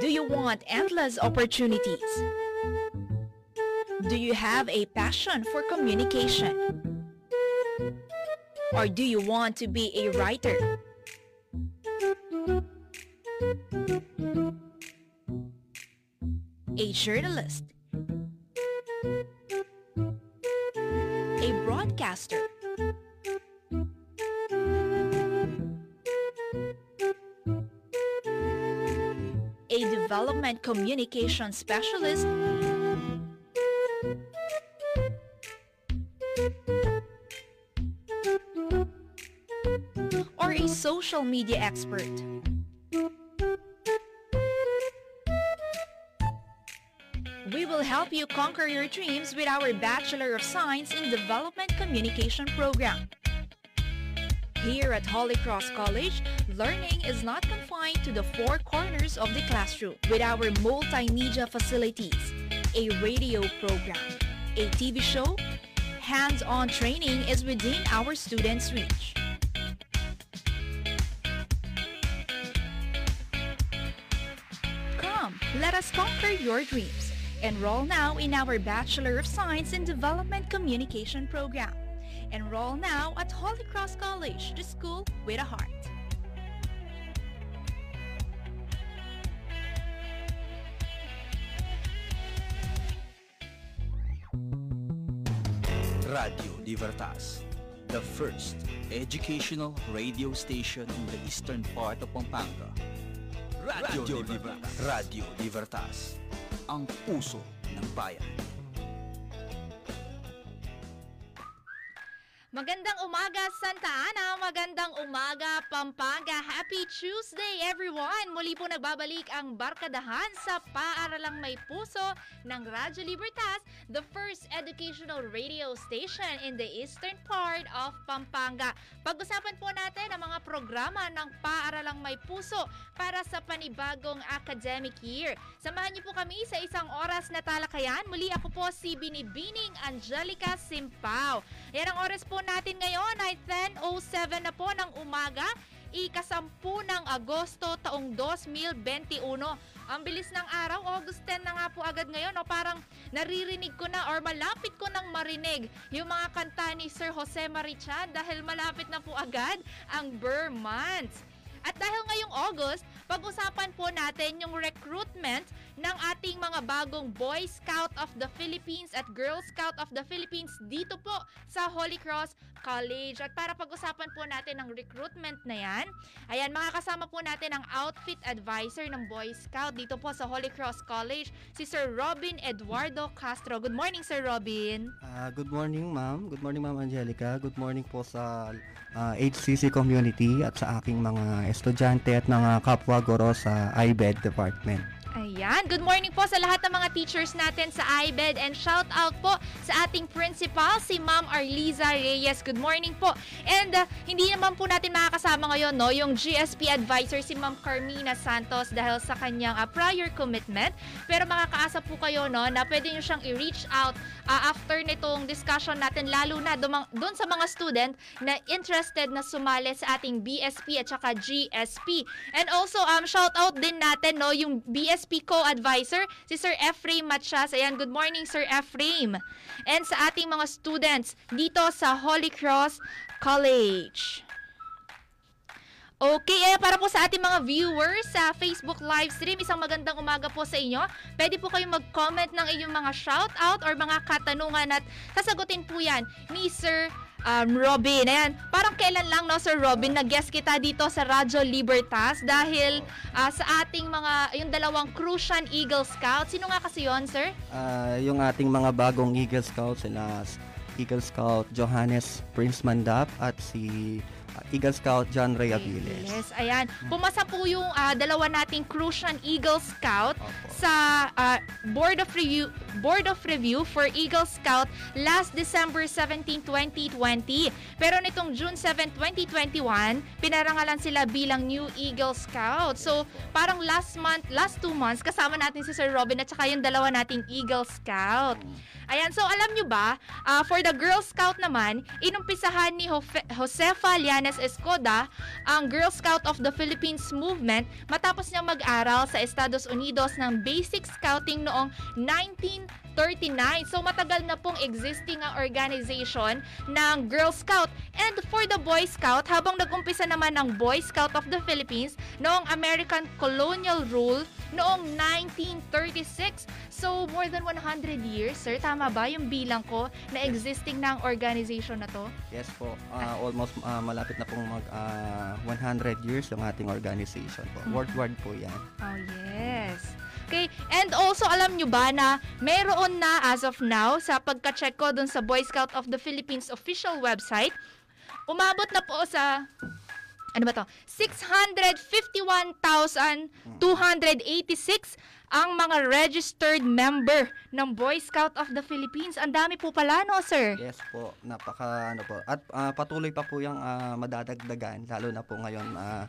Do you want endless opportunities? Do you have a passion for communication? Or do you want to be a writer? A journalist? A development communication specialist? Or a social media expert? We will help you conquer your dreams with our Bachelor of Science in Development Communication program. Here at Holy Cross College, learning is not confined to the four corners of the classroom. With our multimedia facilities, a radio program, a TV show, hands-on training is within our students' reach. Come, let us conquer your dreams. Enroll now in our Bachelor of Science in Development Communication program. Enroll now at Holy Cross College, the school with a heart. Radio Libertas, the first educational radio station in the eastern part of Pampanga. Radio, Libertas. Radio Libertas, ang puso ng bayan. Magandang umaga Santa Ana, magandang umaga Pampanga. Happy Tuesday everyone! Muli po nagbabalik ang Barkadahan sa Paaralang May Puso ng Radyo Libertas, the first educational radio station in the eastern part of Pampanga. Pag-usapan po natin ang mga programa ng Paaralang May Puso para sa panibagong academic year. Samahan niyo po kami sa isang oras na talakayan. Muli ako po si Binibining Angelica Simpao. Yan ang oras po natin ngayon ay 10.07 na po ng umaga ikasampu ng Agosto taong 2021. Ang bilis ng araw, August 10 na nga po agad ngayon. O parang naririnig ko na or malapit ko nang marinig yung mga kanta ni Sir Jose Marichan dahil malapit na po agad ang Burr Months. At dahil ngayong August, pag-usapan po natin yung recruitment ng ating mga bagong Boy Scout of the Philippines at Girl Scout of the Philippines dito po sa Holy Cross College. At para pag-usapan po natin ang recruitment na yan, ayan, makakasama po natin ang outfit advisor ng Boy Scout dito po sa Holy Cross College, si Sir Robin Eduardo Castro. Good morning, Sir Robin. Ah, good morning, ma'am. Good morning, ma'am Angelica. Good morning po sa ah, HCC community at sa aking mga estudyante at mga kapwa guro sa IBED department. Ayan, good morning po sa lahat ng mga teachers natin sa IBED and shout out po sa ating principal, si Ma'am Arliza Reyes. Good morning po. And uh, hindi naman po natin makakasama ngayon no, yung GSP advisor si Ma'am Carmina Santos dahil sa kanyang uh, prior commitment. Pero makakaasa po kayo no, na pwede nyo siyang i-reach out uh, after nitong discussion natin lalo na doon sa mga student na interested na sumali sa ating BSP at saka GSP. And also, um, shout out din natin no, yung BSP co-advisor, si Sir Ephraim Matias. Ayan, good morning Sir Ephraim. And sa ating mga students dito sa Holy Cross College. Okay, eh, para po sa ating mga viewers sa Facebook live stream, isang magandang umaga po sa inyo. Pwede po kayong mag-comment ng inyong mga shoutout or mga katanungan at sasagutin po yan ni Sir um, Robin. Ayan, parang kailan lang, no, Sir Robin, nag-guest kita dito sa Radyo Libertas dahil ah, sa ating mga, yung dalawang Crucian Eagle Scout. Sino nga kasi yon Sir? Ah, yung ating mga bagong Eagle Scout sila Eagle Scout Johannes Prince Mandap at si Eagle Scout John Ray Aviles. Yes, ayan. Pumasa po yung ah, dalawa nating Crucian Eagle Scout Opo. sa ah, Board of Review Board of Review for Eagle Scout last December 17, 2020. Pero nitong June 7, 2021, pinarangalan sila bilang New Eagle Scout. So, parang last month, last two months, kasama natin si Sir Robin at saka yung dalawa nating Eagle Scout. Ayan, so alam nyo ba, ah, for the Girl Scout naman, inumpisahan ni Josefa Llanes Escoda ang Girl Scout of the Philippines movement matapos niya mag-aral sa Estados Unidos ng basic scouting noong 1939. So matagal na pong existing ang organization ng Girl Scout. And for the Boy Scout, habang nag-umpisa naman ang Boy Scout of the Philippines noong American colonial rule noong 1936. So more than 100 years, sir, tama ba yung bilang ko na existing ng organization na to? Yes po, ah, almost ah, malapit na pong mag ah, 100 years yung ating organization po. Mm. Worldwide po yan. Oh, yes. And also alam nyo ba na meron na as of now sa pagka-check ko dun sa Boy Scout of the Philippines official website, umabot na po sa ano ba to? 651,286 ang mga registered member ng Boy Scout of the Philippines. Ang dami po pala, no, sir? Yes po, napaka ano po. At ah, patuloy pa po yung ah, madadagdagan lalo na po ngayon ah,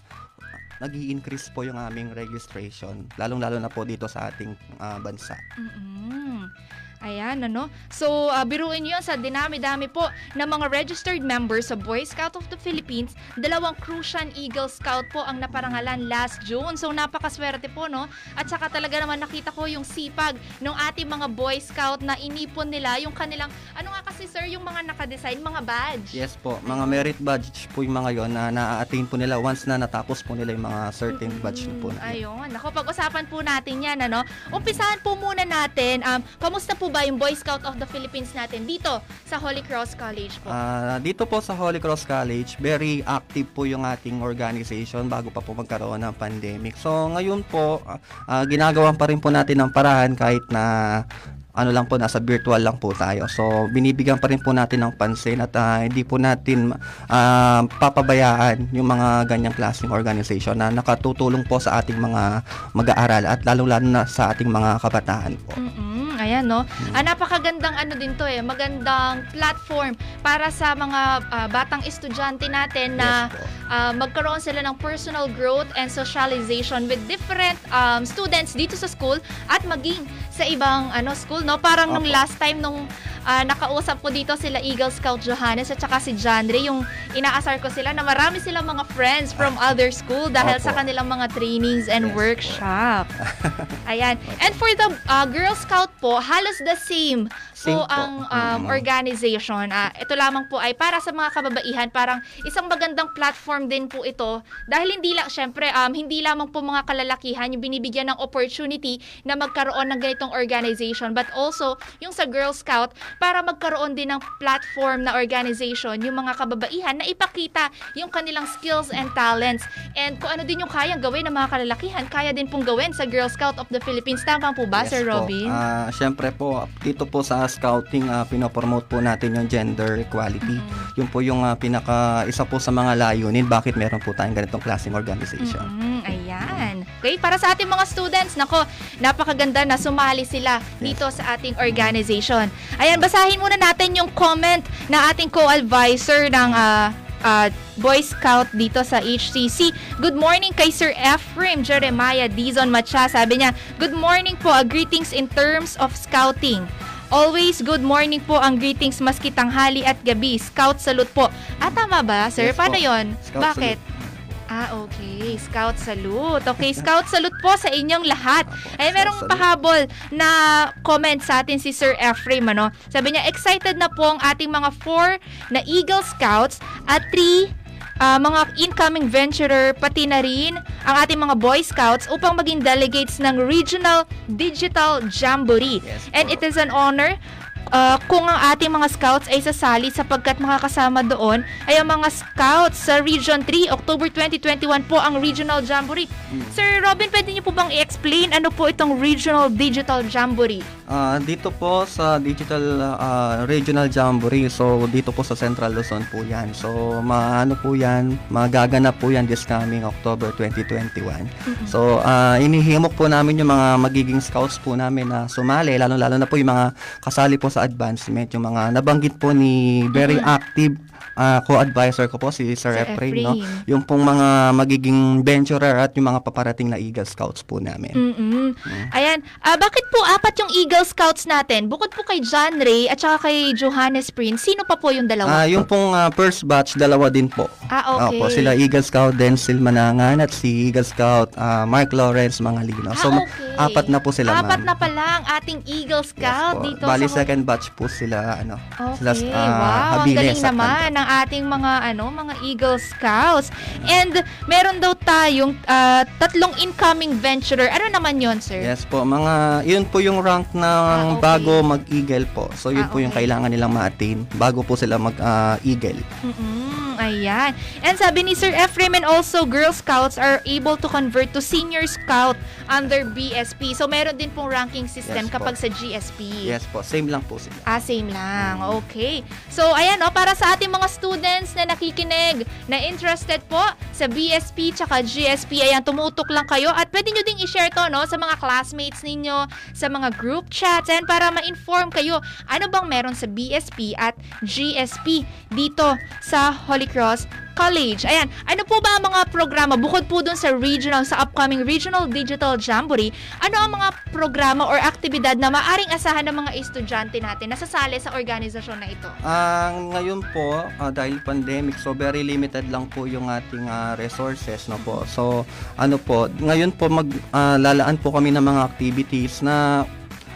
nag increase po yung aming registration lalong-lalo na po dito sa ating ah, bansa. mm Ayan, ano? So, ah, biruin nyo sa dinami-dami po ng mga registered members sa Boy Scout of the Philippines. Dalawang Crucian Eagle Scout po ang naparangalan last June. So, napakaswerte po, no? At saka talaga naman nakita ko yung sipag ng ating mga Boy Scout na inipon nila yung kanilang, ano nga kasi sir, yung mga nakadesign, mga badge. Yes po, mga merit badge po yung mga yon na na-attain po nila once na natapos po nila yung mga certain badge na po. Mm, Ayun. Ako, pag-usapan po natin yan, ano? Umpisahan po muna natin, um, kamusta po ba yung Boy Scout of the Philippines natin dito sa Holy Cross College po? Ah, dito po sa Holy Cross College, very active po yung ating organization bago pa po magkaroon ng pandemic. So ngayon po, ah, ah, ginagawan pa rin po natin ng parahan kahit na ano lang po, nasa virtual lang po tayo. So, binibigyan pa rin po natin ng pansin at ah, hindi po natin ah, papabayaan yung mga ganyang klaseng organization na nakatutulong po sa ating mga mag-aaral at lalong-lalo na sa ating mga kabataan po. Mm-mm, ayan, no? Ah, napakagandang ano din to eh, magandang platform para sa mga ah, batang estudyante natin na Yes po. ah, magkaroon sila ng personal growth and socialization with different um, students dito sa school at maging sa ibang ano school, no? Parang nung Opo. last time nung ah, nakausap ko dito sila Eagle Scout Johannes at saka si Janre, yung inaasar ko sila na marami silang mga friends from other school dahil Opo. sa kanilang mga trainings and Yes po. workshop. Ayan. And for the uh, Girl Scout po, halos the same Same po po. ang um, Mm. organization. Ah, ito lamang po ay para sa mga kababaihan, parang isang magandang platform din po ito dahil hindi lang syempre um, hindi lamang po mga kalalakihan yung binibigyan ng opportunity na magkaroon ng ganitong organization but also yung sa Girl Scout para magkaroon din ng platform na organization yung mga kababaihan na ipakita yung kanilang skills and talents and kung ano din yung kayang gawin ng mga kalalakihan, kaya din pong gawin sa Girl Scout of the Philippines. Tama po ba, Yes Sir po. Robin? Ah, Siyempre po, dito po sa scouting, ah, pinopromote po natin yung gender equality. Mm. Yun po yung ah, pinaka, isa po sa mga layunin bakit meron po tayong ganitong klaseng organization. Mm, ayan. Okay, para sa ating mga students, nako, napakaganda na sumali sila dito sa ating organization. Ayan, basahin muna natin yung comment na ating co-advisor ng ah, ah, Boy Scout dito sa HCC. Good morning kay Sir Ephraim Jeremiah Dizon Macha. Sabi niya, Good morning po, ah, greetings in terms of scouting. Always good morning po ang greetings maski tanghali at gabi. Scout salute po. Ah, tama ba, sir? Yes Paano po. yon? Scout Bakit? Ah, okay. Scout salute. Okay, Scout salute po sa inyong lahat. Ay, merong salute. pahabol na comment sa atin si Sir Ephraim, ano? Sabi niya, excited na po ang ating mga four na Eagle Scouts at three ah, mga incoming venturer, pati na rin ang ating mga Boy Scouts upang maging delegates ng Regional Digital Jamboree. Yes And it is an honor ah, kung ang ating mga scouts ay sasali sapagkat makakasama doon ay ang mga scouts sa Region 3, October 2021 po ang Regional Jamboree. Sir Robin, pwede niyo po bang i-explain ano po itong Regional Digital Jamboree? Ah, dito po sa Digital ah, Regional Jamboree, so dito po sa Central Luzon po yan. So maano po yan, magaganap po yan this coming October 2021. So ah, inihimok po namin yung mga magiging scouts po namin na sumali, lalo-lalo na po yung mga kasali po sa advancement, yung mga nabanggit po ni very active ah, co-advisor ko po si Sir, Sir Efrain, no? Yung pong mga magiging venturer at yung mga paparating na Eagle Scouts po namin. mm Ayan. Ah, bakit po apat yung Eagle Scouts natin? Bukod po kay John Ray at saka kay Johannes Prince, sino pa po yung dalawa? Ah, yung pong ah, first batch, dalawa din po. Ah, okay. Opo, sila Eagle Scout Denzel Manangan at si Eagle Scout ah, Mark Lawrence Mangalino. Ah, So, ma- okay. apat na po sila, Apat ma'am. na pala ang ating Eagle Yes Scout po. dito Bali, sa second batch po sila, ano, Okay, sila ah, wow, ang Habiles galing naman ng ating mga ano, mga Eagle Scouts. And meron daw tayong ah, tatlong incoming venturer. Ano naman 'yon, sir? Yes po, mga, yun po yung rank ng Ah, okay. bago mag-eagle po. So, yun Ah, po yung okay. kailangan nilang ma-attain bago po sila mag-eagle. Mm-mm, ayan. And sabi ni Sir Ephraim and also Girl Scouts are able to convert to Senior Scout under BSP. So meron din pong ranking system Yes po. kapag sa GSP. yes po, same lang po sila. Ah, same lang. Okay. So, ayan, no, para sa ating mga students na nakikinig, na interested po sa BSP tsaka GSP, ayan, tumutok lang kayo at pwede nyo ding i-share to, no, sa mga classmates ninyo, sa mga group chats, and para ma-inform kayo ano bang meron sa BSP at GSP dito sa Holy Cross College. Ayan, ano po ba ang mga programa bukod po dun sa regional, sa upcoming Regional Digital Jamboree, ano ang mga programa or aktibidad na maaring asahan ng mga estudyante natin na sasali sa organisasyon na ito? Ah, ngayon po, ah, dahil pandemic, so very limited lang po yung ating ah, resources, no po. So, ano po, ngayon po mag ah, lalaan po kami ng mga activities na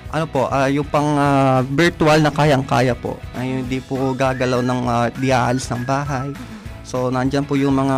ano po, ah, yung pang ah, virtual na kayang-kaya po. Ay, hindi po gagalaw ng uh, diaalis ng bahay. So, nandyan po yung mga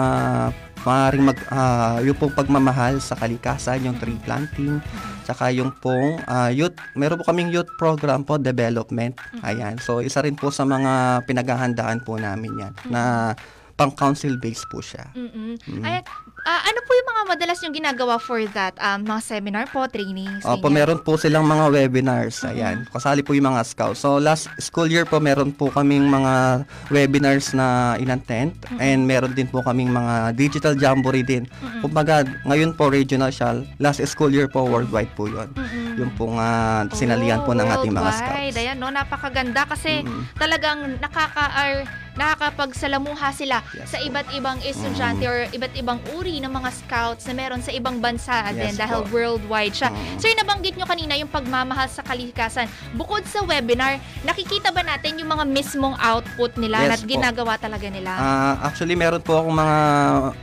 maaaring mag, ah, yung pong pagmamahal sa kalikasan, yung tree planting, tsaka yung pong ah, youth, meron po kaming youth program po, development. Ayan. So, isa rin po sa mga pinaghahandaan po namin yan na pang council based po siya. Mm-mm. Mm. Ayan, ah, ano po yung mga madalas yung ginagawa for that? Um, mga seminar po, trainings? Opo, ganyan? meron po silang mga webinars. Ayan. Kasali po yung mga scouts. So, last school year po, meron po kaming mga webinars na in-attend. And meron din po kaming mga digital jamboree din. Kumbaga, ngayon po regional siya. Last school year po, worldwide po yun. Mm-mm. Yung pong ah, sinalihan po ng ating mga worldwide. scouts. Ayan, no, napakaganda kasi Mm. talagang nakaka or nakakapagsalamuha sila Yes sa iba't ibang estudyante or iba't ibang uri ng mga scouts na meron sa ibang bansa din Yes dahil po. worldwide siya. Mm. Sir, nabanggit nyo kanina yung pagmamahal sa kalikasan. Bukod sa webinar, nakikita ba natin yung mga mismong output nila Yes po. ginagawa talaga nila? Ah, actually, meron po akong mga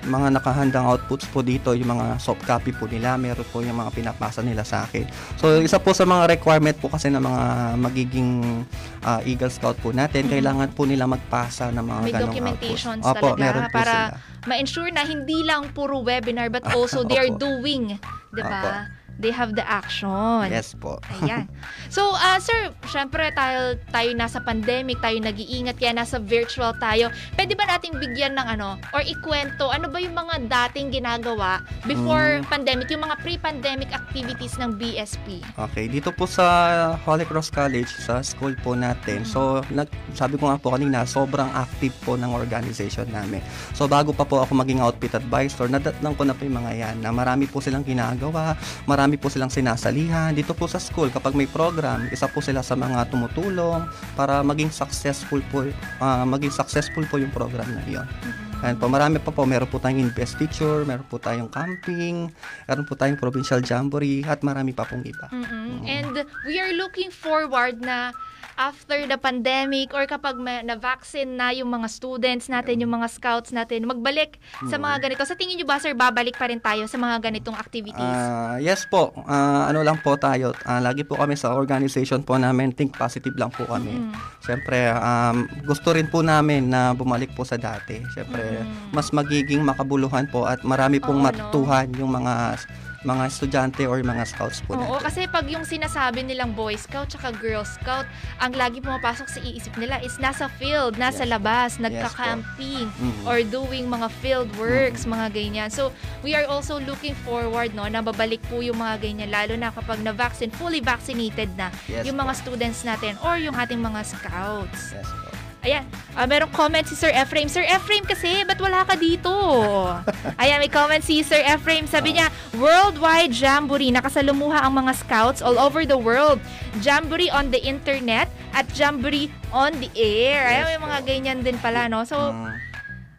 mga nakahandang outputs po dito, yung mga soft copy po nila, meron po yung mga pinapasa nila sa akin. So, isa po sa mga requirement po kasi ng mga magiging ah, Eagle Scout po natin, Mhm. kailangan po nila magpasa ng mga May ganong documentations outputs. Opo, talaga meron po para sila. ma-ensure na hindi lang puro webinar but also they are Opo. doing, 'di ba? They have the action. Yes po. Ayan. So, ah sir, syempre tayo, tayo nasa pandemic, tayo nag-iingat, kaya nasa virtual tayo. Pwede ba nating bigyan ng ano, or ikwento, ano ba yung mga dating ginagawa before Mm. pandemic, yung mga pre-pandemic activities ng BSP? Okay, dito po sa Holy Cross College, sa school po natin. So, nag, sabi ko nga po kanina, sobrang active po ng organization namin. So, bago pa po ako maging outfit advisor, nadatnang ko na po yung mga yan na marami po silang ginagawa, marami po silang sinasalihan. Dito po sa school, kapag may program, isa po sila sa mga tumutulong para maging successful po, ah, maging successful po yung program na iyon. Ayan po, marami pa po. Meron po tayong investiture, meron po tayong camping, meron po tayong provincial jamboree, at marami pa pong iba. Mm-mm. And we are looking forward na after the pandemic or kapag may, na-vaccine na yung mga students natin, yung mga scouts natin, magbalik sa mga ganito. Sa tingin nyo ba, sir, babalik pa rin tayo sa mga ganitong activities? Ah, yes po. Ah, ano lang po tayo. ah, lagi po kami sa organization po namin. Think positive lang po kami. Mm. Siyempre, um, gusto rin po namin na bumalik po sa dati. Siyempre, Mm. mas magiging makabuluhan po at marami pong no? matutuhan yung mga mga estudyante or mga scouts po Oo, natin. kasi pag yung sinasabi nilang Boy Scout tsaka Girl Scout, ang lagi pumapasok sa iisip nila is nasa field, nasa Yes. labas, Yes po. nagka-camping, Mhm. or doing mga field works, mga ganyan. So, we are also looking forward no na babalik po yung mga ganyan lalo na kapag na-vaccine, fully vaccinated na Yes yung po. mga students natin or yung ating mga scouts. Yes po. Ayan, ah, merong comment si Sir Ephraim. Sir Ephraim kasi, ba't wala ka dito? Ayan, may comment si Sir Ephraim. Sabi niya, Worldwide Jamboree. Nakasalumuha ang mga scouts all over the world. Jamboree on the internet at Jamboree on the air. Ayan, may mga ganyan din pala, no? So, Mm,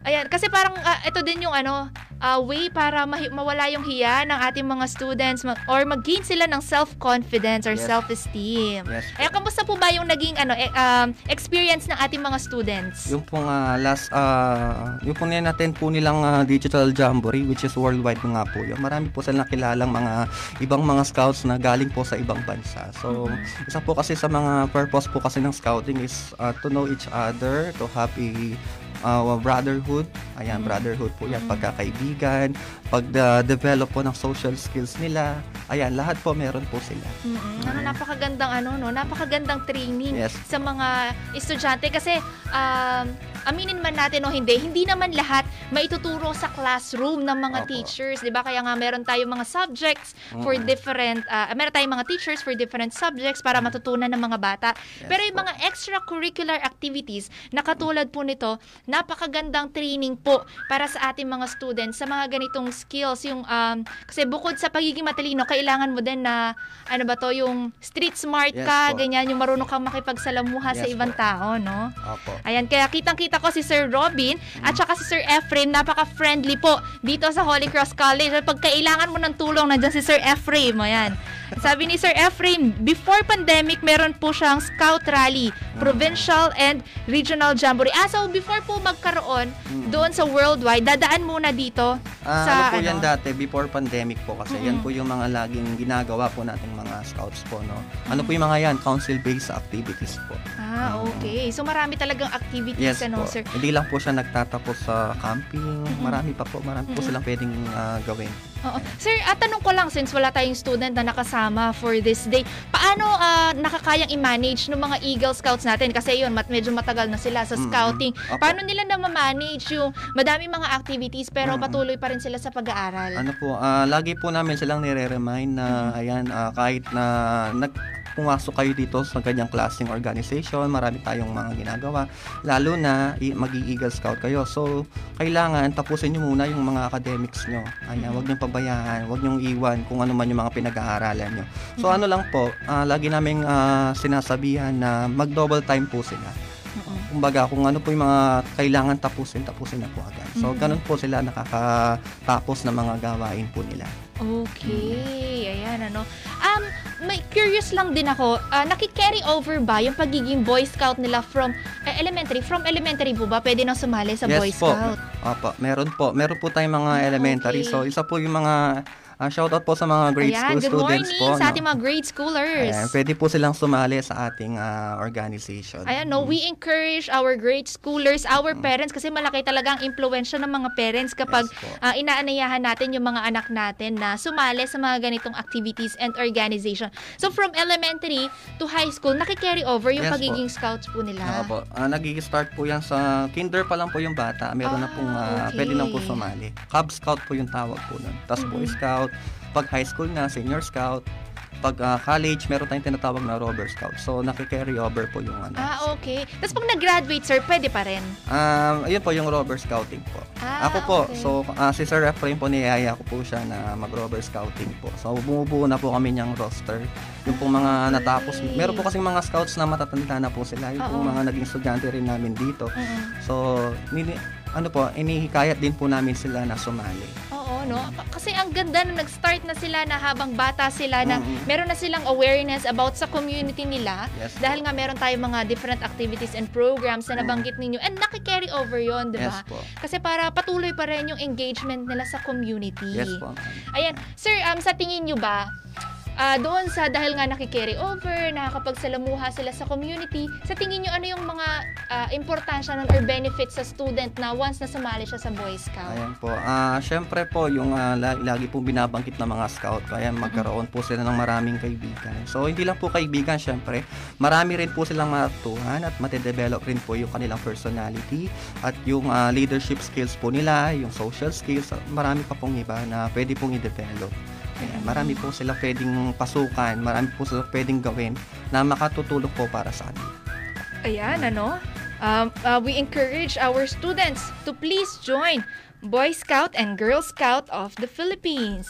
ayan, kasi parang ah, ito din yung ano, ah, way para mahi- mawala yung hiya ng ating mga students mag- or mag-gain sila ng self-confidence or Yes. self-esteem. yes. Ayan, kamusta po ba yung naging ano, eh, um, experience ng ating mga students? Yung pong ah, last, ah, yung pong natin po nilang ah, digital jamboree, which is worldwide nga po yun. Marami po silang nakilalang mga ibang mga scouts na galing po sa ibang bansa. So, isa po kasi sa mga purpose po kasi ng scouting is ah, to know each other, to have a ah, brotherhood. Ayan, Mhm. brotherhood po yan, pagkakaibigan, pag-develop po ng social skills nila. Ayan, lahat po meron po sila. Mm-mm. Ano, napakagandang ano no, napakagandang training Yes. sa mga estudyante kasi um, aminin man natin o hindi, hindi naman lahat maituturo sa classroom ng mga Opo. teachers, 'di ba? Kaya nga meron tayong mga subjects for Mm. different uh, meron tayong mga teachers for different subjects para matutunan ng mga bata. Yes Pero yung po. mga extracurricular activities na katulad po nito, napakagandang training po para sa ating mga students sa mga ganitong skills yung um, kasi bukod sa pagiging matalino, kailangan mo din na ano ba to, yung street smart Yes ka, po. ganyan, yung marunong kang makipagsalamuha sa Yes ibang po. tao, no? Opo. Ayan, kaya kitang-kita ko si Sir Robin at saka si Sir Ephraim, napaka-friendly po dito sa Holy Cross College. At pag kailangan mo ng tulong, nandiyan si Sir Ephraim. Ayan. Sabi ni Sir Ephraim, before pandemic, meron po siyang scout rally, provincial and regional jamboree. Ah, so before po magkaroon Mm. doon sa worldwide, dadaan muna dito Ah, sa ano po ano? yan dati, before pandemic po kasi yan Mm-mm. po yung mga laging ginagawa po nating mga scouts po, no? Ano po yung mga yan? Council-based activities po. Ah, okay. So marami talagang activities, Yes ano, po. sir? Hindi lang po siya nagtatapos sa camping. Marami pa po, marami po Mm-mm. silang pwedeng ah, gawin. Oo. Sir, at tanong ko lang, since wala tayong student na nakasama for this day, paano ah, nakakayang i-manage ng mga Eagle Scouts natin? Kasi yun, mat medyo matagal na sila sa scouting. Opo. Paano nila na ma-manage yung madami mga activities pero Mm-mm. patuloy pa rin sila sa pag-aaral? Ano po, ah, lagi po namin silang nire-remind na ayan, ah, kahit na nag pumasok kayo dito sa ganyang klaseng organization, marami tayong mga ginagawa, lalo na mag-i-Eagle Scout kayo. So, kailangan tapusin nyo muna yung mga academics nyo. Ayan, wag nyo pabayaan, wag nyo iwan kung ano man yung mga pinag-aaralan nyo. So, Mhm. ano lang po, ah, lagi naming ah, sinasabihan na mag-double time po sila. Oo. Kumbaga, kung ano po yung mga kailangan tapusin, tapusin na po agad. So, Mhm. ganun po sila nakakatapos ng mga gawain po nila. Okay, ayan ano. Um, may curious lang din ako, ah, nakikarry over ba yung pagiging Boy Scout nila from eh, elementary? From elementary po ba pwede nang sumali sa Yes Boy po. Scout? Opo, meron po. Meron po tayong mga Ah, elementary. okay. So, isa po yung mga ah, shoutout po sa mga grade Ayan, school good students morning po. sa no? ating mga grade schoolers. Ayan, pwede po silang sumali sa ating ah, organization. Ayan, no, Mm. we encourage our grade schoolers, our parents, kasi malaki talaga ang impluensya ng mga parents kapag Yes po. ah, inaanayahan natin yung mga anak natin na sumali sa mga ganitong activities and organization. So, from elementary to high school, nakikarry over yung Yes po. pagiging scouts po nila. Opo. Ah, nag-start po yan sa kinder pa lang po yung bata. Meron na pong Ah, ah, pwede na po okay. sumali. Cub Scout po yung tawag po nun. Tapos Boy Mhm. Scout. Pag high school na, Senior Scout. Pag ah, college, meron tayong tinatawag na Robber Scout. So, nakikarry over po yung ano. Ah, okay. Tapos pag nag-graduate, sir, pwede pa rin. Um, ayun po yung robber scouting po. Ah, ako po, okay. so ah, si Sir Efrain po niyaya ko po siya na mag-robber scouting po. So bumubuo na po kami niyang roster. Yung pong mga natapos, Okay. meron po kasing mga scouts na matatanda na po sila. Yung pong mga naging estudyante rin namin dito. Mm-mm. So, nini, ano po, inihikayat din po namin sila na sumali. Oo, no? Kasi ang ganda na nag-start na sila na habang bata sila na Mhm. meron na silang awareness about sa community nila. Yes. Dahil nga meron tayong mga different activities and programs na nabanggit ninyo. And nakikarry over yon di Yes ba? po. Kasi para patuloy pa rin yung engagement nila sa community. Yes po. Ayan. Sir, um, sa tingin nyo ba, ah, doon sa dahil nga nakikarry over, nakakapagsalamuha sila sa community, sa tingin nyo ano yung mga ah, importansya nun or benefits sa student na once na sumali siya sa Boy Scout? Ayan po. Ah, syempre po yung la- lagi po binabangkit ng mga scout kaya magkaroon po sila ng maraming kaibigan. So hindi lang po kaibigan syempre, marami rin po silang matutuhan at mate-develop rin po yung kanilang personality at yung ah, leadership skills po nila, yung social skills, marami pa pong iba na pwede pong i-develop. Ayan, marami po sila pwedeng pasukan, marami po sila pwedeng gawin na makatutulong po para sa kanila. Ayan, ano? Um, uh, we encourage our students to please join Boy Scout and Girl Scout of the Philippines.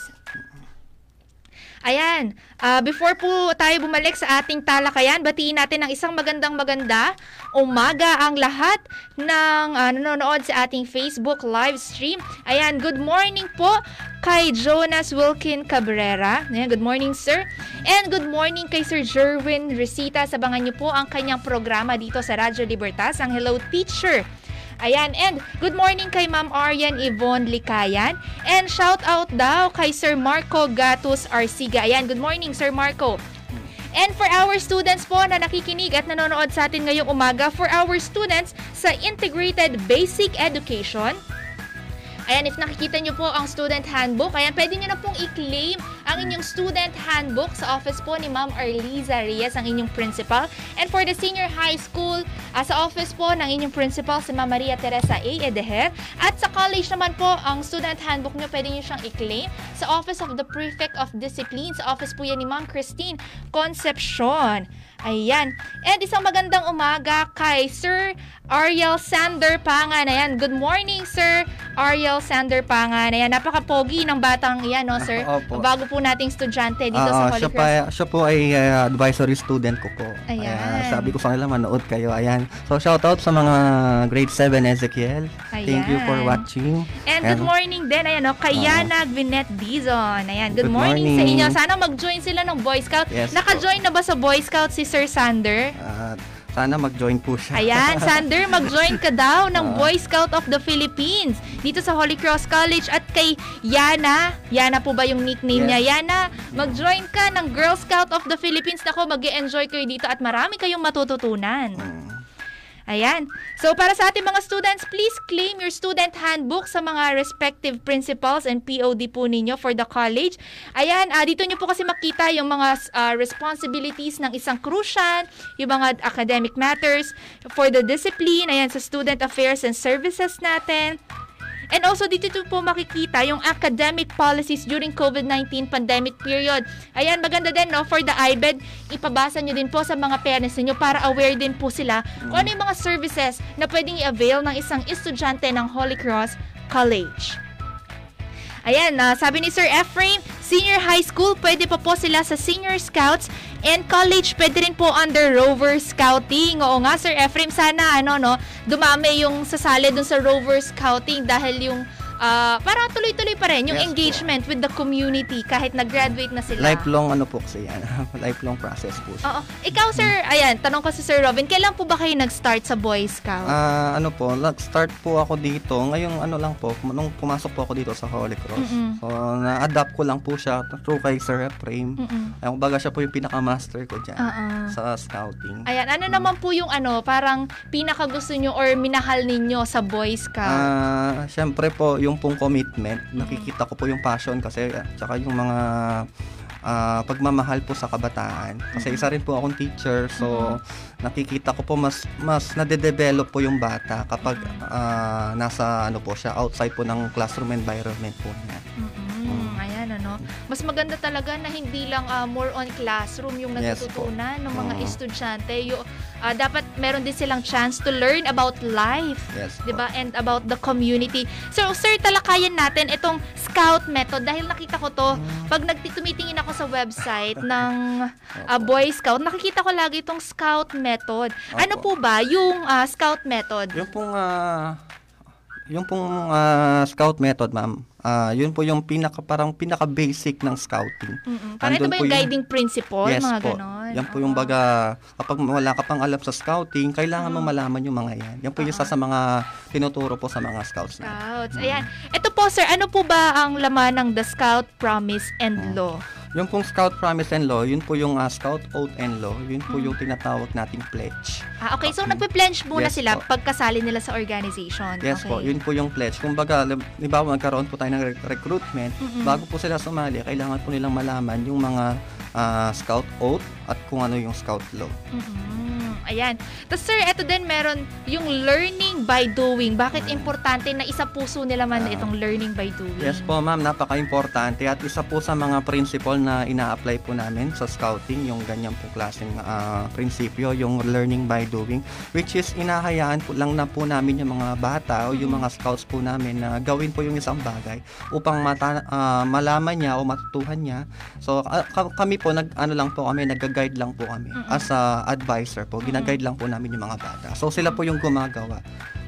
Ayan, ah, before po tayo bumalik sa ating talakayan, batiin natin ng isang magandang maganda umaga ang lahat ng ah, nanonood sa ating Facebook live stream. Ayan, good morning po kay Jonas Wilkin Cabrera. Ayan, good morning sir. And good morning kay Sir Jerwin Resita. Sabangan niyo po ang kanyang programa dito sa Radyo Libertas, ang Hello Teacher. Ayan, and good morning kay Ma'am Arian Yvonne Likayan. And shout out daw kay Sir Marco Gatus Arsiga. Ayan, good morning Sir Marco. And for our students po na nakikinig at nanonood sa atin ngayong umaga, for our students sa Integrated Basic Education, Ayan, if nakikita nyo po ang student handbook, ayan, pwede nyo na pong i-claim ang inyong student handbook sa office po ni Ma'am Arliza Reyes, ang inyong principal. And for the senior high school, ah, sa office po ng inyong principal, si Ma'am Maria Teresa A. Edeher. At sa college naman po, ang student handbook nyo, pwede nyo siyang i-claim sa office of the Prefect of Discipline. Sa office po yan ni Ma'am Christine Concepcion. Ayan. And isang magandang umaga kay Sir Ariel Sander Pangan. Ayan, good morning, Sir Ariel Sander Pangan. Ayan, napaka-pogi ng batang yan, no, sir? Opo. Bago po nating estudyante dito Oo, sa Holy siya, Cross. pa, siya po ay uh, advisory student ko po. Ayan. Kaya sabi ko sa kanila, manood kayo. Ayan. So, shout out sa mga grade 7 Ezekiel. Thank you for watching. And good morning din, ayan, no, kay Oo. Yana Gwinnett Dizon. Ayan, good, Good morning, sa morning. inyo. Sana mag-join sila ng Boy Scout. Yes Naka-join na ba sa Boy Scout si Sir Sander? At sana mag-join po siya. Ayan, Sander, mag-join ka daw ng Ah. Boy Scout of the Philippines dito sa Holy Cross College at kay Yana. Yana po ba yung nickname Yes. niya? Yana, mag-join ka ng Girl Scout of the Philippines. Nako, mag enjoy kayo dito at marami kayong matututunan. Mm. Ayan. So, para sa ating mga students, please claim your student handbook sa mga respective principals and POD po ninyo for the college. Ayan, ah, dito nyo po kasi makita yung mga ah, responsibilities ng isang crucian, yung mga academic matters for the discipline, ayan, sa student affairs and services natin. And also, dito po makikita yung academic policies during COVID-19 pandemic period. Ayan, maganda din, no? For the IBED, ipabasa nyo din po sa mga parents ninyo para aware din po sila kung ano yung mga services na pwedeng i-avail ng isang estudyante ng Holy Cross College. Ayan, ah, sabi ni Sir Ephraim, senior high school, pwede pa po sila sa senior scouts and college, pwede rin po under rover scouting. Oo nga, Sir Ephraim, sana ano, no, dumami yung sasali dun sa rover scouting dahil yung ah, para tuloy-tuloy pa rin yung Yes po. engagement with the community kahit nag-graduate na sila. Lifelong ano po kasi yan. Lifelong process po siya. Oo. Ikaw, Sir, ayan, tanong ko si Sir Robin, kailan po ba kayo nag-start sa Boy Scout? Ah, ano po, nag-start po ako dito. Ngayong ano lang po, nung pumasok po ako dito sa Holy Cross. Mm-mm. So, na-adapt ko lang po siya through kay Sir. Mm-mm. Ayun, kumbaga siya po yung pinaka-master ko dyan Oo. sa scouting. Ayan, ano naman po yung ano, parang pinaka gusto nyo or minahal ninyo sa Boy Scout? Ah, syempre po, yung pong commitment, nakikita ko po yung passion kasi at saka yung mga ah, pagmamahal po sa kabataan. Kasi isa rin po akong teacher, so nakikita ko po mas mas nade-develop po yung bata kapag ah, nasa ano po siya outside po ng classroom environment po niya. Ayan, ano. Mas maganda talaga na hindi lang ah, more on classroom yung Yes po. natututunan ng mga Oo. estudyante. Yung, ah, dapat meron din silang chance to learn about life. Yes. 'di ba? And about the community. So, sir, talakayan natin itong scout method dahil nakita ko to pag nagtumitingin ako sa website ng Opo. Boy Scout, nakikita ko lagi itong scout method. Ano po ba yung ah, scout method? Yung pong ah, yung pong ah, scout method, ma'am. Ah, yun po yung pinaka parang pinaka basic ng scouting. Mm-mm. Parang ito ba yung yung- guiding principle? yes mga po. ganon? Yan po yung Ah. baga kapag wala ka pang alam sa scouting, kailangan mo malaman yung mga yan. Yan po yung isa sa mga tinuturo po sa mga scouts na. Scouts. Ayan. Ito po, sir, ano po ba ang laman ng The Scout Promise and Mm. Law? Yung pong Scout Promise and Law, yun po yung ah, Scout Oath and Law, yun po Hmm. yung tinatawag nating pledge. Ah, okay, so nagpe-pledge muna Yes sila po. pagkasali nila sa organization. Yes okay. po, yun po yung pledge. Kumbaga, di ba magkaroon po tayo ng rec- recruitment, Mm-mm. bago po sila sumali, kailangan po nilang malaman yung mga ah, Scout Oath at kung ano yung Scout Law. Mhm. Ayan. Tapos sir, eto din meron yung learning by doing. Bakit Ah. importante na isa puso nila man Ah. itong learning by doing? Yes po ma'am, napaka-importante at isa po sa mga principle na ina-apply po namin sa scouting, yung ganyan po klaseng ah, prinsipyo, yung learning by doing, which is inahayaan po lang na po namin yung mga bata o yung mga scouts po namin na gawin po yung isang bagay upang mata, ah, malaman niya o matutuhan niya. So ka- kami po, nag, ano lang po kami, nag-guide lang po kami as a advisor po, gina-guide lang po namin yung mga bata. So sila po yung gumagawa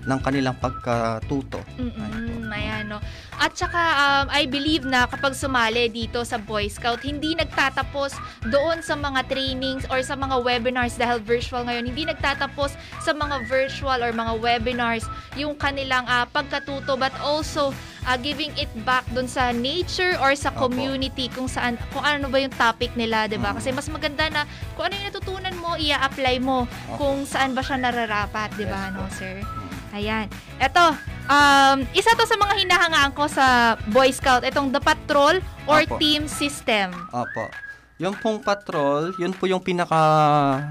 ng kanilang pagkatuto. Mm-mm, ayan, no. At saka, um, I believe na kapag sumali dito sa Boy Scout, hindi nagtatapos doon sa mga trainings or sa mga webinars dahil virtual ngayon. Hindi nagtatapos sa mga virtual or mga webinars yung kanilang ah, pagkatuto but also ah, giving it back doon sa nature or sa Opo. community kung saan kung ano ba yung topic nila, 'di ba? Mm. Kasi mas maganda na kung ano yung natutunan mo, i-apply mo Opo. kung saan ba siya nararapat, 'di ba, Yes no, sir? Ayan. Eto, um, isa to sa mga hinahangaan ko sa Boy Scout, itong the patrol or Opo. team system. Opo. Yung pong patrol, yun po yung pinaka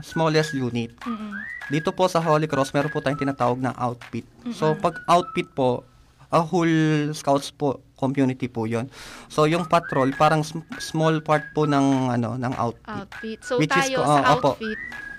smallest unit. Mm-mm. Dito po sa Holy Cross, meron po tayong tinatawag na outfit. So Mm-mm. pag outfit po, a whole scouts po community po 'yon. So yung patrol parang sm- small part po ng ano ng outfit Outfit. So Which is tayo ko- sa ah, opo.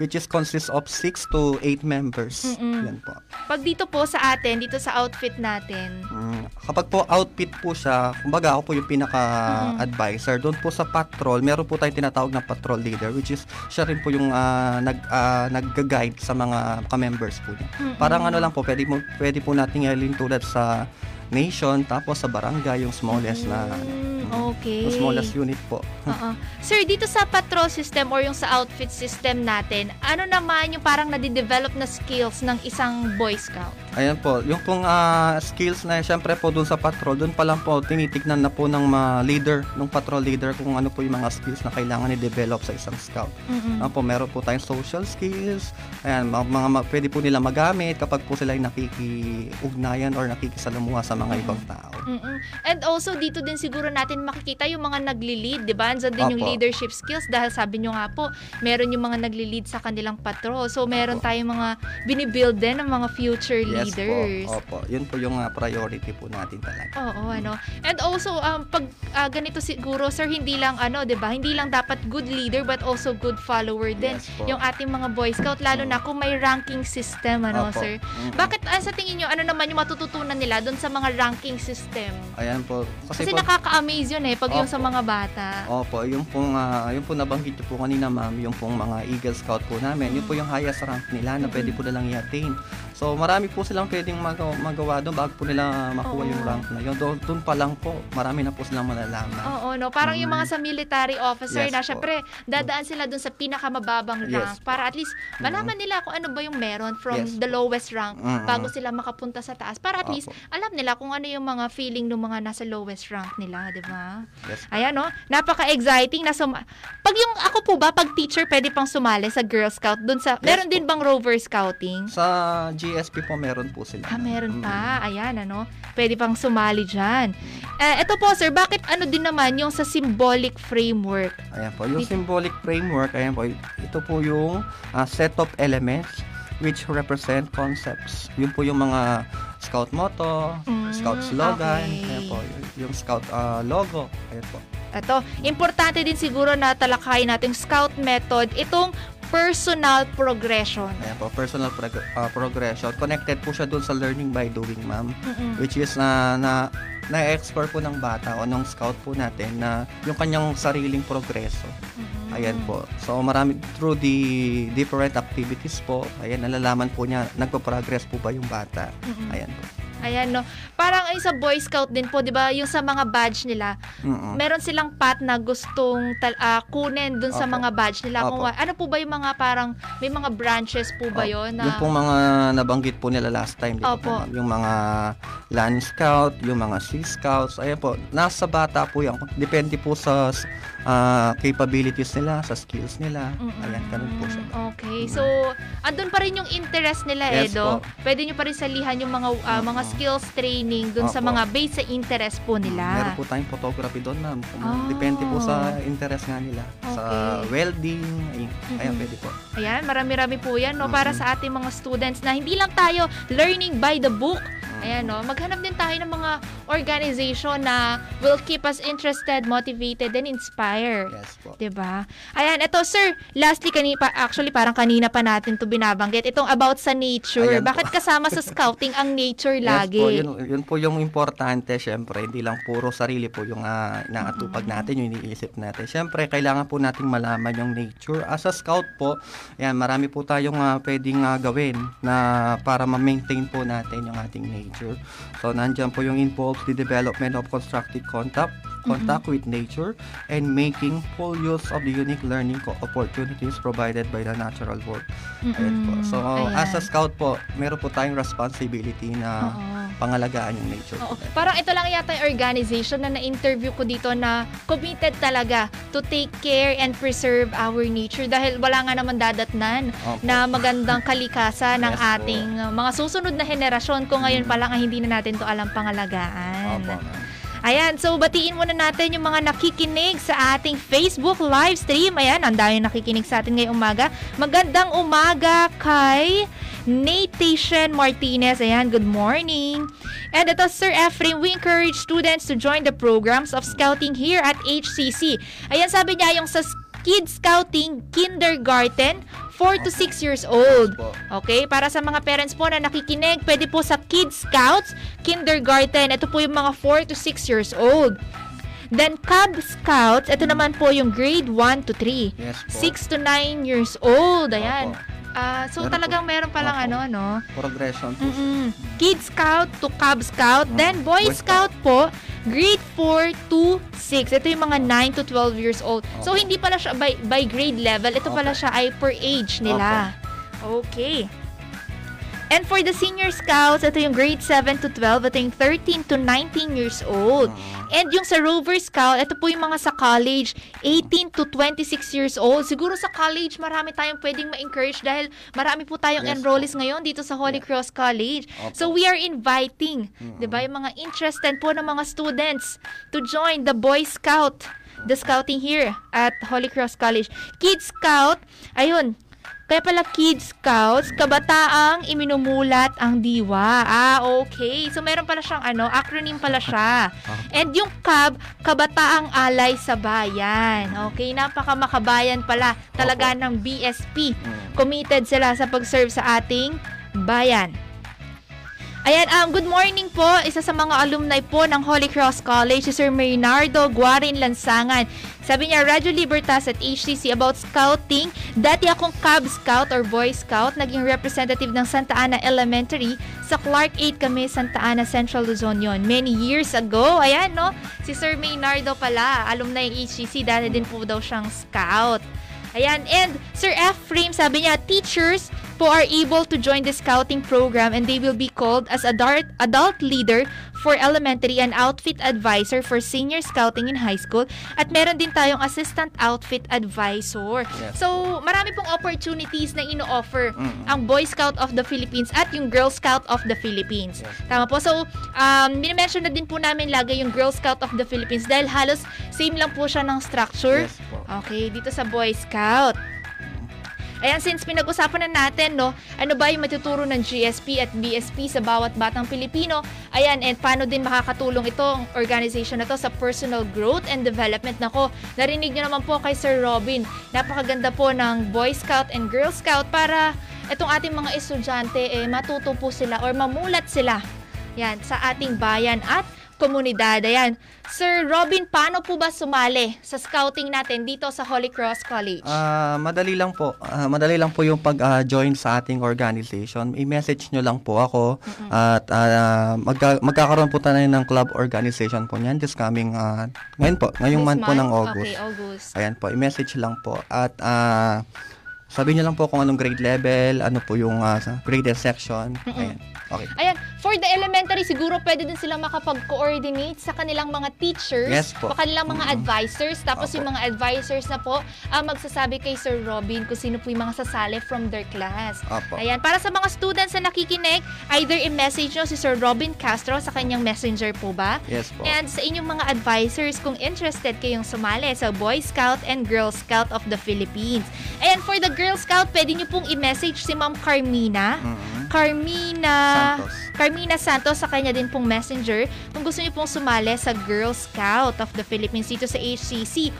Which is consists of 6 to 8 members. Mm-mm. Yan po. Pag dito po sa atin, dito sa outfit natin, Mm, kapag po outfit po siya, kumbaga ako po yung pinaka-advisor. Doon po sa patrol, meron po tayong tinatawag na patrol leader which is siya rin po yung ah, nag ah, nagga-guide sa mga ka-members po niya. Mm-mm. Parang ano lang po, pwede, mo, pwede po nating ilin tulad sa nation, tapos sa barangay, yung smallest na Mm, okay. yung smallest unit po. Oo. Sir, dito sa patrol system or yung sa outfit system natin, ano naman yung parang nadidevelop na skills ng isang Boy Scout? Ayan po, yung pong ah, skills na syempre po dun sa patrol, dun pa lang po tinitignan na po ng mga leader, ng patrol leader kung ano po yung mga skills na kailangan i-develop sa isang scout. Mm-mm. Ano po, meron po tayong social skills, ayan, mga, mga, mga- pwede po nila magamit kapag po sila ay nakikiugnayan or nakikisalamuha sa mga ibang tao. Mm-mm. And also dito din siguro natin makikita yung mga nagli-lead, 'di ba? Andiyan din yung Opo. leadership skills dahil sabi nyo nga po, meron yung mga nagli-lead sa kanilang patrol. So meron Opo. tayong mga binibuild din ng mga future leaders. Yes po. Opo, yun po yung ah, priority po natin talaga. Oo, ano. And also um pag ah, ganito siguro sir, hindi lang ano, 'di ba? Hindi lang dapat good leader but also good follower din. Yes po. Yung ating mga Boy Scout lalo na kung may ranking system ano, Opo. sir. Mm-mm. Bakit ah, sa tingin nyo ano naman yung matututunan nila doon sa mga ranking system? Ayan po. Kasi, Kasi po, nakaka-amaze yun eh, pag yung sa mga bata. Opo, yung pong, ah, yung po nabanggit niyo po kanina ma'am, yung pong mga Eagle Scout po namin, yun po yung highest rank nila na pwede po nilang i-attain. So marami po silang pwedeng magawa, magawa doon bago po nila makuha yung Oo. rank na yun. Doon, doon pa lang po, marami na po silang malalaman. Oo, no? Parang yung mga sa military officer Yes na po. syempre dadaan sila dun sa pinakamababang Yes rank para at least malaman nila kung ano ba yung meron from Yes the lowest rank Mm-mm. bago sila makapunta sa taas. Para at least Opo. alam nila kung ano yung mga feeling ng mga nasa lowest rank nila, di ba? Yes. Ayan, no? Napaka-exciting na suma- Pag yung ako po ba, pag teacher, pwede pang sumali sa Girl Scout dun sa... Yes meron po. din bang Rover Scouting? Sa GSP po meron po sila. Ah, meron Mm. pa. Ayan, ano. Pwede pang sumali dyan. Eh, ito po, sir, bakit ano din naman yung sa symbolic framework? Ayan po, yung symbolic framework, ayan po, ito po yung ah, set of elements which represent concepts. Yun po yung mga scout motto, Mm, scout slogan, okay. ayan po, yung, scout ah, logo, ayan po. Ito, importante din siguro na talakayin natin scout method, itong personal progression. Ayan po, personal prog- ah, progression. Connected po siya dun sa learning by doing, ma'am. Mm-mm. Which is na, na na-explore po ng bata o ng scout po natin na yung kanyang sariling progreso. Mm-mm. Ayan po. So marami through the different activities po, ayan nalalaman po niya nagpo-progress po ba yung bata. Mm-mm. Ayan po. Ayan, no. Parang ay sa Boy Scout din po, di ba, yung sa mga badge nila, Mm-mm. meron silang path na gustong tal- ah, kunin dun sa Opo. mga badge nila. Kung, Opo. wa- ano po ba yung mga parang, may mga branches po ba Opo. yun? Na, Yung pong mga nabanggit po nila last time, di ba Opo. ma'am? Yung mga Land Scout, yung mga Sea Scouts, ayan po, nasa bata po yan. Depende po sa ah, capabilities nila, sa skills nila. Mm-mm. Ayan, ganun po siya. Okay. Mm. So, andun pa rin yung interest nila, Yes Edo. po. Pwede nyo pa rin salihan yung mga ah, mga skills training dun sa Opo. mga base sa interest po nila. Meron po tayong photography doon, ma'am. Oh. Depende po sa interest nga nila. Sa Okay. welding, ayun, ayan, Mhm. pwede po. Ayan, marami-rami po yan, no? Para Mm-mm. sa ating mga students na hindi lang tayo learning by the book. Ayan, no? Maghanap din tayo ng mga organization na will keep us interested, motivated, and inspire. Yes po. 'Di ba? Ayan, ito sir, lastly kanina actually parang kanina pa natin 'to binabanggit. Itong about sa nature. Ayan po. Bakit kasama sa scouting ang nature Yes lagi? po, yun, yun po yung importante, syempre, hindi lang puro sarili po yung uh, inaatupag natin, yung iniisip natin. Syempre, kailangan po nating malaman yung nature. As a scout po, yan, marami po tayong ah, pwedeng ah, gawin na para ma-maintain po natin yung ating nature. So, nandyan po yung involves the development of constructive contact, contact with nature and making full use of the unique learning opportunities provided by the natural world. Ayan po. So, Ayan. as a scout po, meron po tayong responsibility na Oo. pangalagaan yung nature. Oo. po. Parang ito lang yata yung organization na na-interview ko dito na committed talaga to take care and preserve our nature dahil wala nga naman dadatnan Opo. na magandang kalikasan ng Yes po. ating uh, mga susunod na henerasyon kung ngayon pa lang ay hindi na natin to alam pangalagaan. Opo. Ayan, so batiin muna natin yung mga nakikinig sa ating Facebook live stream. Ayan, ang dami nakikinig sa atin ngayong umaga. Magandang umaga kay Natation Martinez. Ayan, good morning. And ito, Sir Ephraim, we encourage students to join the programs of scouting here at HCC. Ayan, sabi niya yung sa Kids Scouting Kindergarten, 4 to 6 years old. Okay, para sa mga parents po na nakikinig, pwede po sa Kids Scouts, Kindergarten. Ito po yung mga 4 to 6 years old. Then Cub Scouts, ito naman po yung grade 1 to 3. Yes po. 6 to 9 years old. Ayan. Opo. Ah, so Meron talagang meron palang Opo. ano, no? Progression po. Mm-mm. Kid Scout to Cub Scout. Mm. Then Boy, Boy Scout po, grade 4 to 6. Ito yung mga 9 to 12 years old. So, Opo. hindi pala siya by, by grade level. Ito pala Opo. siya ay per age nila. Okay. And for the senior scouts, ito yung grade 7 to 12. Ito yung 13 to 19 years old. Mm. And yung sa Rover Scout, ito po yung mga sa college, 18 to 26 years old. Siguro sa college, marami tayong pwedeng ma-encourage dahil marami po tayong Yes enrollees ngayon dito sa Holy. Cross College. Opo. So we are inviting, Mm-mm. 'di ba, yung mga interested po ng mga students to join the Boy Scout, the scouting here at Holy Cross College. Kids Scout, ayun, kaya pala Kids Scouts, kabataang iminumulat ang diwa. Ah, okay. So, meron pala siyang ano, acronym pala siya. And yung CAB, kabataang alay sa bayan. Okay, napaka makabayan pala talaga ng BSP. Mm. Committed sila sa pag-serve sa ating bayan. Ayan, um, good morning po. Isa sa mga alumni po ng Holy Cross College, si Sir Maynardo Guarin Lansangan. Sabi niya, Radyo Libertas at HCC about scouting. Dati akong Cub Scout or Boy Scout. Naging representative ng Santa Ana Elementary. Sa Clark 8 kami, Santa Ana Central Luzon yun. Many years ago. Ayan, no? Si Sir Maynardo pala, alumni HCC. Dati din po daw siyang scout. Ayan, and Sir Ephraim, sabi niya, teachers po are able to join the scouting program and they will be called as adult, adult leader for elementary and outfit advisor for senior scouting in high school. At meron din tayong assistant outfit advisor. Yes. So, marami pong opportunities na ino-offer Mm. ang Boy Scout of the Philippines at yung Girl Scout of the Philippines. Yes. Tama po. So, um, minimension na din po namin lagi yung Girl Scout of the Philippines dahil halos same lang po siya ng structure. Yes po. Okay, dito sa Boy Scout. Ayan, since pinag-usapan na natin, no, ano ba yung matuturo ng GSP at BSP sa bawat batang Pilipino? Ayan, and paano din makakatulong itong organization na to sa personal growth and development? Nako, narinig nyo naman po kay Sir Robin. Napakaganda po ng Boy Scout and Girl Scout para itong ating mga estudyante, eh, matuto po sila or mamulat sila yan, sa ating bayan at komunidad. Ayan. Sir Robin, paano po ba sumali sa scouting natin dito sa Holy Cross College? Ah, madali lang po. Ah, madali lang po yung pag-join sa ating organization. I-message nyo lang po ako at ah, magka- magkakaroon po tayo ng club organization po niyan this coming ah, ngayon po, ngayong This month po ng August. Okay, August. Ayan po, i-message lang po. At ah, sabihin nyo lang po kung anong grade level, ano po yung sa grade section. Ayan. Okay. Ayan, for the elementary, siguro pwede din sila makapag-coordinate sa kanilang mga teachers, Yes po. o kanilang mga Mhm. advisors. Tapos Opo. yung mga advisors na po, ah, magsasabi kay Sir Robin kung sino po yung mga sasali from their class. Opo. Ayan, para sa mga students na nakikinig, either i-message nyo si Sir Robin Castro sa kanyang messenger po ba? Yes po. And sa inyong mga advisors kung interested kayong sumali sa Boy Scout and Girl Scout of the Philippines. And for the Girl Scout, pwede nyo pong i-message si Ma'am Carmina. Mhm. Carmina Santos. Carmina Santos sa kanya din pong messenger kung gusto niyo pong sumali sa Girl Scout of the Philippines dito sa HCC.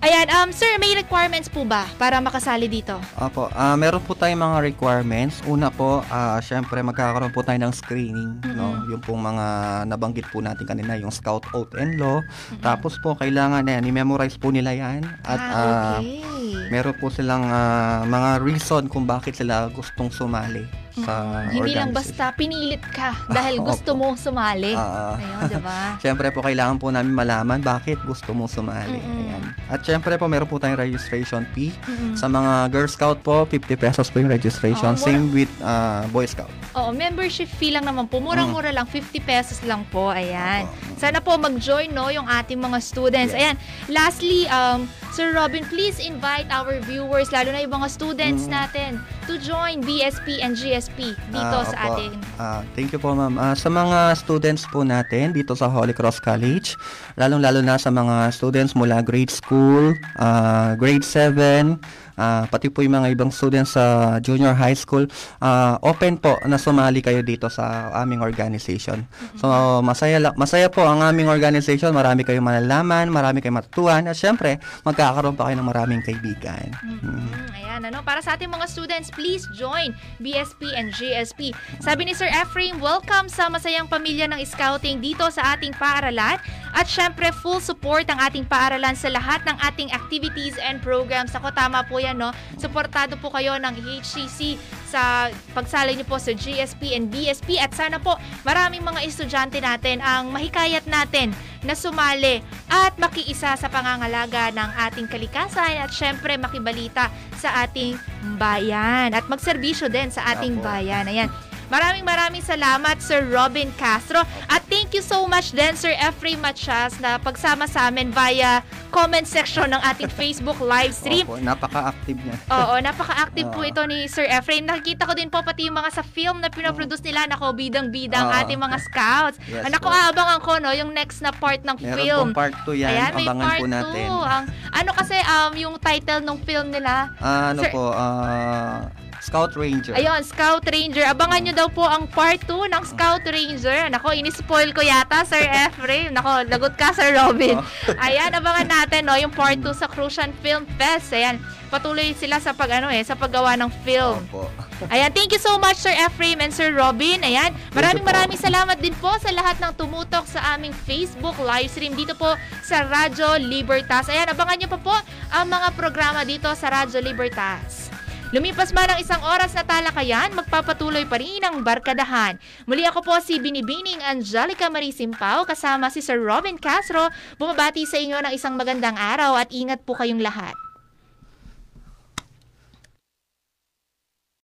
Ayan, um, sir, may requirements po ba para makasali dito? Opo, ah meron po tayong mga requirements. Una po, ah syempre magkakaroon po tayo ng screening, no? Yung pong mga nabanggit po natin kanina, yung Scout Oath and Law. Tapos po kailangan na yan, i-memorize po nila 'yan at ah, ah, okay. meron po silang ah, mga reason kung bakit sila gustong sumali sa Mm, Hindi lang basta pinilit ka dahil gusto mo sumali. Ah, Ayun, di ba? Siyempre po, kailangan po namin malaman bakit gusto mong sumali. Mm-mm. Ayan. At siyempre po, meron po tayong registration fee. Mm-mm. Sa mga Girl Scout po, 50 pesos po yung registration. Oh, mura. Same with ah, Boy Scout. Oo, membership fee lang naman po. Murang-mura Mm. lang, 50 pesos lang po. Ayan. Opo. Sana po mag-join no yung ating mga students. Yes. Ayan. Lastly, um Sir Robin, please invite our viewers, lalo na yung mga students Mm. natin, to join BSP and GSP dito Ah, sa opo. ating Ah, thank you po ma'am. Ah, sa mga students po natin dito sa Holy Cross College, lalong-lalo na sa mga students mula grade school, ah, grade 7, ah, pati po yung mga ibang students sa junior high school, ah, open po na sumali kayo dito sa aming organization. So, masaya, la- masaya po ang aming organization. Marami kayong malalaman, marami kayong matutuhan, at syempre, magkakaroon pa kayo ng maraming kaibigan. Mm. Mm, ayan, ano, para sa ating mga students, please join BSP and GSP. Sabi ni Sir Ephraim, welcome sa masayang pamilya ng scouting dito sa ating paaralan. At syempre, full support ang ating paaralan sa lahat ng ating activities and programs. Ako, tama po yan, no? Suportado po kayo ng HCC sa pagsali niyo po sa GSP and BSP at sana po maraming mga estudyante natin ang mahikayat natin na sumali at makiisa sa pangangalaga ng ating kalikasan at syempre makibalita sa ating bayan at magserbisyo din sa ating bayan. Ayan. Maraming maraming salamat Sir Robin Castro at thank you so much din Sir Ephraim Matias na pagsama sa amin via comment section ng ating Facebook live stream. Opo, napaka-active niya. Oo, napaka-active po ito ni Sir Ephraim. Nakikita ko din po pati yung mga sa film na pinoproduce nila. Nako, bidang-bida ang Oo. ating mga scouts. Yes Anak ko, po. aabangan ko, no, yung next na part ng Meron film. pong part 2 yan. Ayan, may Abangan part po natin. 2. Ang, ano kasi, um, yung title ng film nila, Ah, ano Sir- po, ah, Scout Ranger. Ayun, Scout Ranger. Abangan nyo daw po ang part 2 ng Scout Ranger. Nako, inispoil ko yata, Sir Ephraim. Nako, lagot ka, Sir Robin. Ayan, abangan natin, no, yung part 2 sa Crucian Film Fest. Ayan, patuloy sila sa pag, ano, eh, sa paggawa ng film. Opo. Ayan, thank you so much Sir Ephraim and Sir Robin. Ayan, maraming maraming salamat din po sa lahat ng tumutok sa aming Facebook live stream dito po sa Radyo Libertas. Ayan, abangan niyo pa po ang mga programa dito sa Radyo Libertas. Lumipas man ang isang oras na talakayan, magpapatuloy pa rin ang barkadahan. Muli ako po si Binibining Angelica Marie Simpao kasama si Sir Robin Castro. Bumabati sa inyo ng isang magandang araw at ingat po kayong lahat.